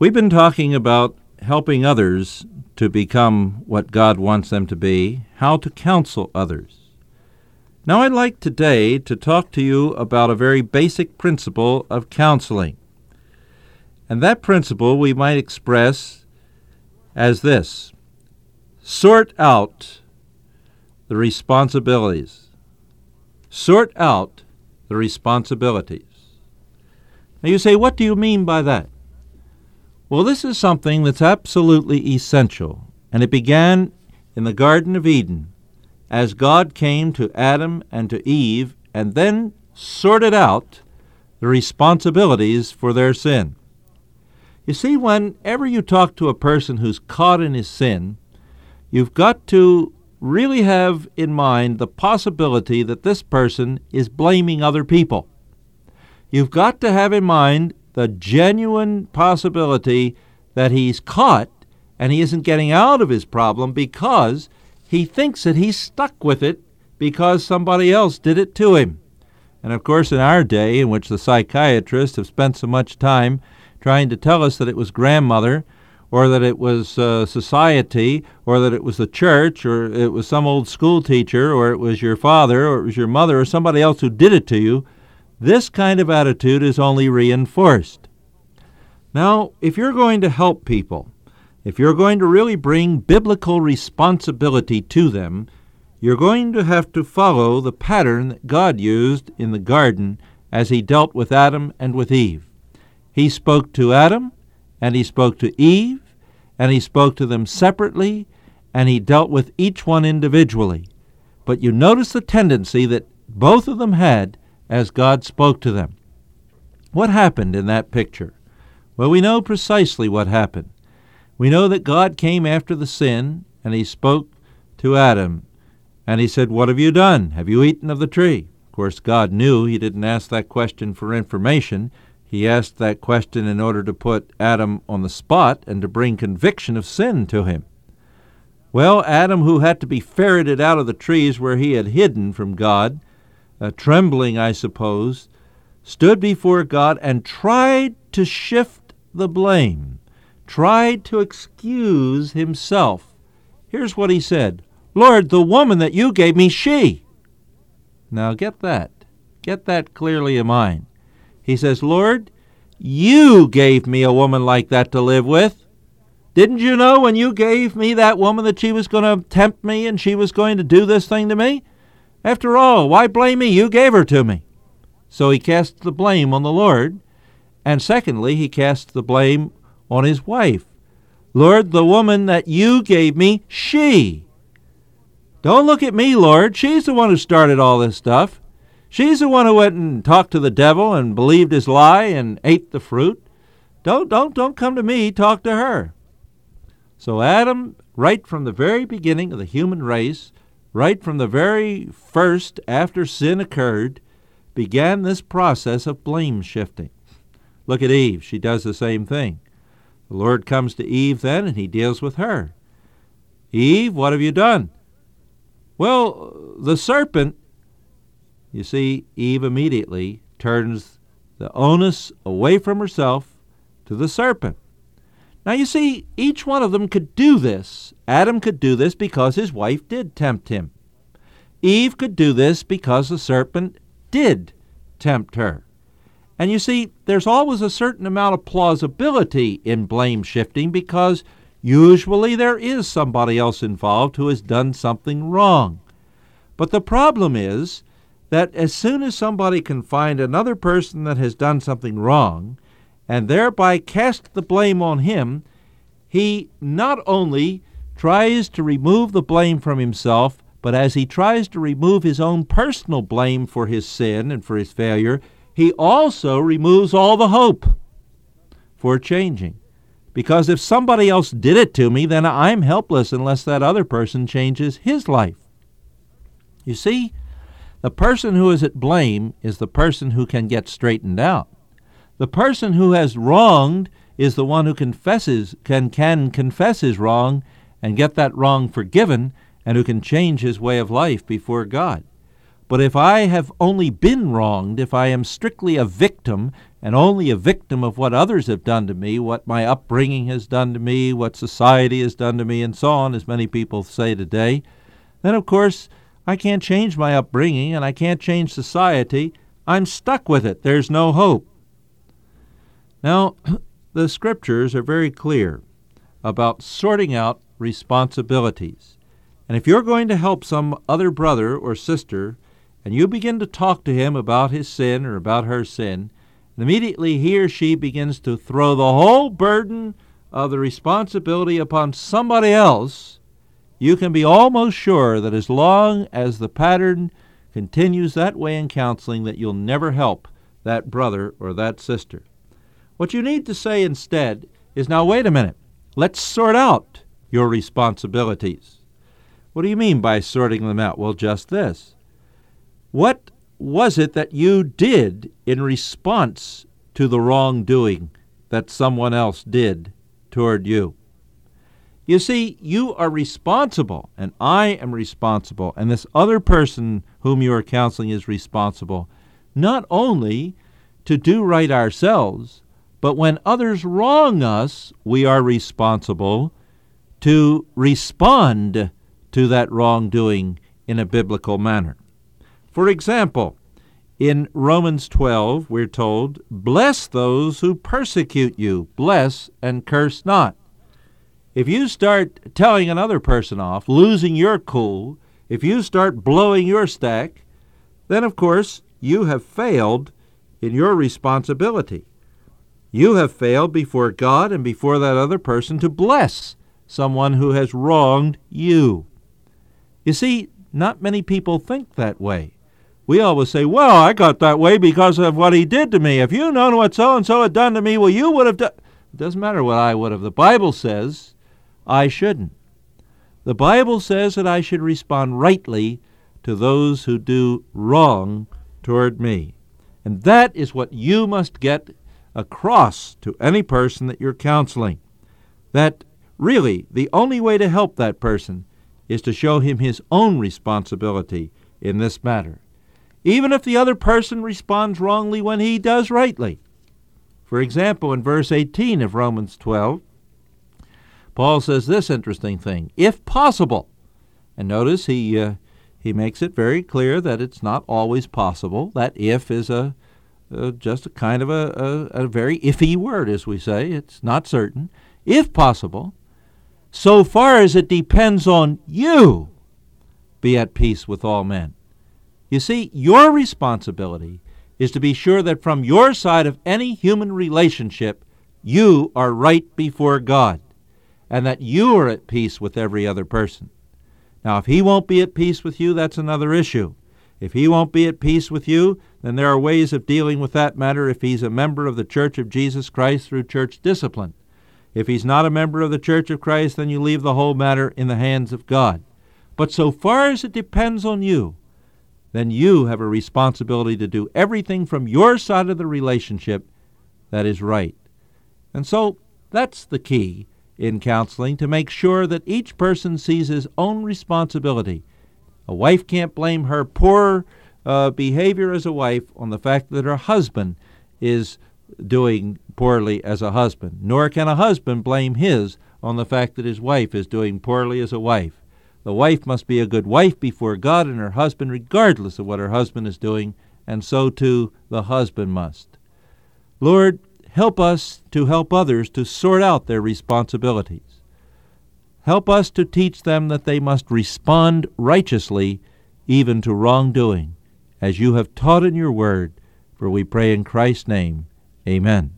We've been talking about helping others to become what God wants them to be, how to counsel others. Now, I'd like today to talk to you about a very basic principle of counseling. And that principle we might express as this sort out the responsibilities. Sort out the responsibilities. Now, you say, what do you mean by that? Well, this is something that's absolutely essential, and it began in the Garden of Eden as God came to Adam and to Eve and then sorted out the responsibilities for their sin. You see, whenever you talk to a person who's caught in his sin, you've got to really have in mind the possibility that this person is blaming other people. You've got to have in mind the genuine possibility that he's caught and he isn't getting out of his problem because he thinks that he's stuck with it because somebody else did it to him. And of course, in our day, in which the psychiatrists have spent so much time trying to tell us that it was grandmother, or that it was uh, society, or that it was the church, or it was some old school teacher, or it was your father, or it was your mother, or somebody else who did it to you, this kind of attitude is only reinforced. Now, if you're going to help people, if you're going to really bring biblical responsibility to them, you're going to have to follow the pattern that God used in the garden as he dealt with Adam and with Eve. He spoke to Adam, and he spoke to Eve, and he spoke to them separately, and he dealt with each one individually. But you notice the tendency that both of them had as God spoke to them. What happened in that picture? Well, we know precisely what happened. We know that God came after the sin and he spoke to Adam and he said, What have you done? Have you eaten of the tree? Of course, God knew he didn't ask that question for information. He asked that question in order to put Adam on the spot and to bring conviction of sin to him. Well, Adam, who had to be ferreted out of the trees where he had hidden from God, uh, trembling, I suppose, stood before God and tried to shift the blame, tried to excuse himself. Here's what he said Lord, the woman that you gave me, she. Now get that. Get that clearly in mind. He says, Lord, you gave me a woman like that to live with. Didn't you know when you gave me that woman that she was going to tempt me and she was going to do this thing to me? After all, why blame me? You gave her to me. So he cast the blame on the Lord. And secondly, he cast the blame on his wife. Lord, the woman that you gave me, she. Don't look at me, Lord. She's the one who started all this stuff. She's the one who went and talked to the devil and believed his lie and ate the fruit. Don't don't don't come to me, talk to her. So Adam, right from the very beginning of the human race, right from the very first after sin occurred, began this process of blame shifting. Look at Eve. She does the same thing. The Lord comes to Eve then and he deals with her. Eve, what have you done? Well, the serpent, you see, Eve immediately turns the onus away from herself to the serpent. Now, you see, each one of them could do this. Adam could do this because his wife did tempt him. Eve could do this because the serpent did tempt her. And you see, there's always a certain amount of plausibility in blame shifting because usually there is somebody else involved who has done something wrong. But the problem is that as soon as somebody can find another person that has done something wrong, and thereby cast the blame on him, he not only tries to remove the blame from himself, but as he tries to remove his own personal blame for his sin and for his failure, he also removes all the hope for changing. Because if somebody else did it to me, then I'm helpless unless that other person changes his life. You see, the person who is at blame is the person who can get straightened out. The person who has wronged is the one who confesses can can confess his wrong and get that wrong forgiven and who can change his way of life before God. But if I have only been wronged, if I am strictly a victim and only a victim of what others have done to me, what my upbringing has done to me, what society has done to me, and so on, as many people say today, then of course I can't change my upbringing and I can't change society. I'm stuck with it. There's no hope. Now, the scriptures are very clear about sorting out responsibilities. And if you're going to help some other brother or sister, and you begin to talk to him about his sin or about her sin, and immediately he or she begins to throw the whole burden of the responsibility upon somebody else, you can be almost sure that as long as the pattern continues that way in counseling that you'll never help that brother or that sister. What you need to say instead is now wait a minute. Let's sort out your responsibilities. What do you mean by sorting them out? Well, just this. What was it that you did in response to the wrongdoing that someone else did toward you? You see, you are responsible, and I am responsible, and this other person whom you are counseling is responsible, not only to do right ourselves, but when others wrong us, we are responsible to respond to that wrongdoing in a biblical manner. For example, in Romans 12, we're told, Bless those who persecute you, bless and curse not. If you start telling another person off, losing your cool, if you start blowing your stack, then of course you have failed in your responsibility. You have failed before God and before that other person to bless someone who has wronged you. You see, not many people think that way. We always say, Well, I got that way because of what he did to me. If you known what so and so had done to me, well, you would have done. It doesn't matter what I would have. The Bible says I shouldn't. The Bible says that I should respond rightly to those who do wrong toward me. And that is what you must get across to any person that you're counseling. That really the only way to help that person is to show him his own responsibility in this matter, even if the other person responds wrongly when he does rightly. For example, in verse 18 of Romans 12, Paul says this interesting thing if possible. And notice he, uh, he makes it very clear that it's not always possible. That if is a uh, just a kind of a, a, a very iffy word, as we say. It's not certain. If possible, so far as it depends on you, be at peace with all men. You see, your responsibility is to be sure that from your side of any human relationship, you are right before God, and that you are at peace with every other person. Now, if he won't be at peace with you, that's another issue. If he won't be at peace with you, then there are ways of dealing with that matter if he's a member of the Church of Jesus Christ through church discipline. If he's not a member of the Church of Christ, then you leave the whole matter in the hands of God. But so far as it depends on you, then you have a responsibility to do everything from your side of the relationship that is right. And so that's the key in counseling to make sure that each person sees his own responsibility a wife can't blame her poor uh, behavior as a wife on the fact that her husband is doing poorly as a husband, nor can a husband blame his on the fact that his wife is doing poorly as a wife. The wife must be a good wife before God and her husband, regardless of what her husband is doing, and so too the husband must. Lord, help us to help others to sort out their responsibilities. Help us to teach them that they must respond righteously even to wrongdoing, as you have taught in your word. For we pray in Christ's name. Amen.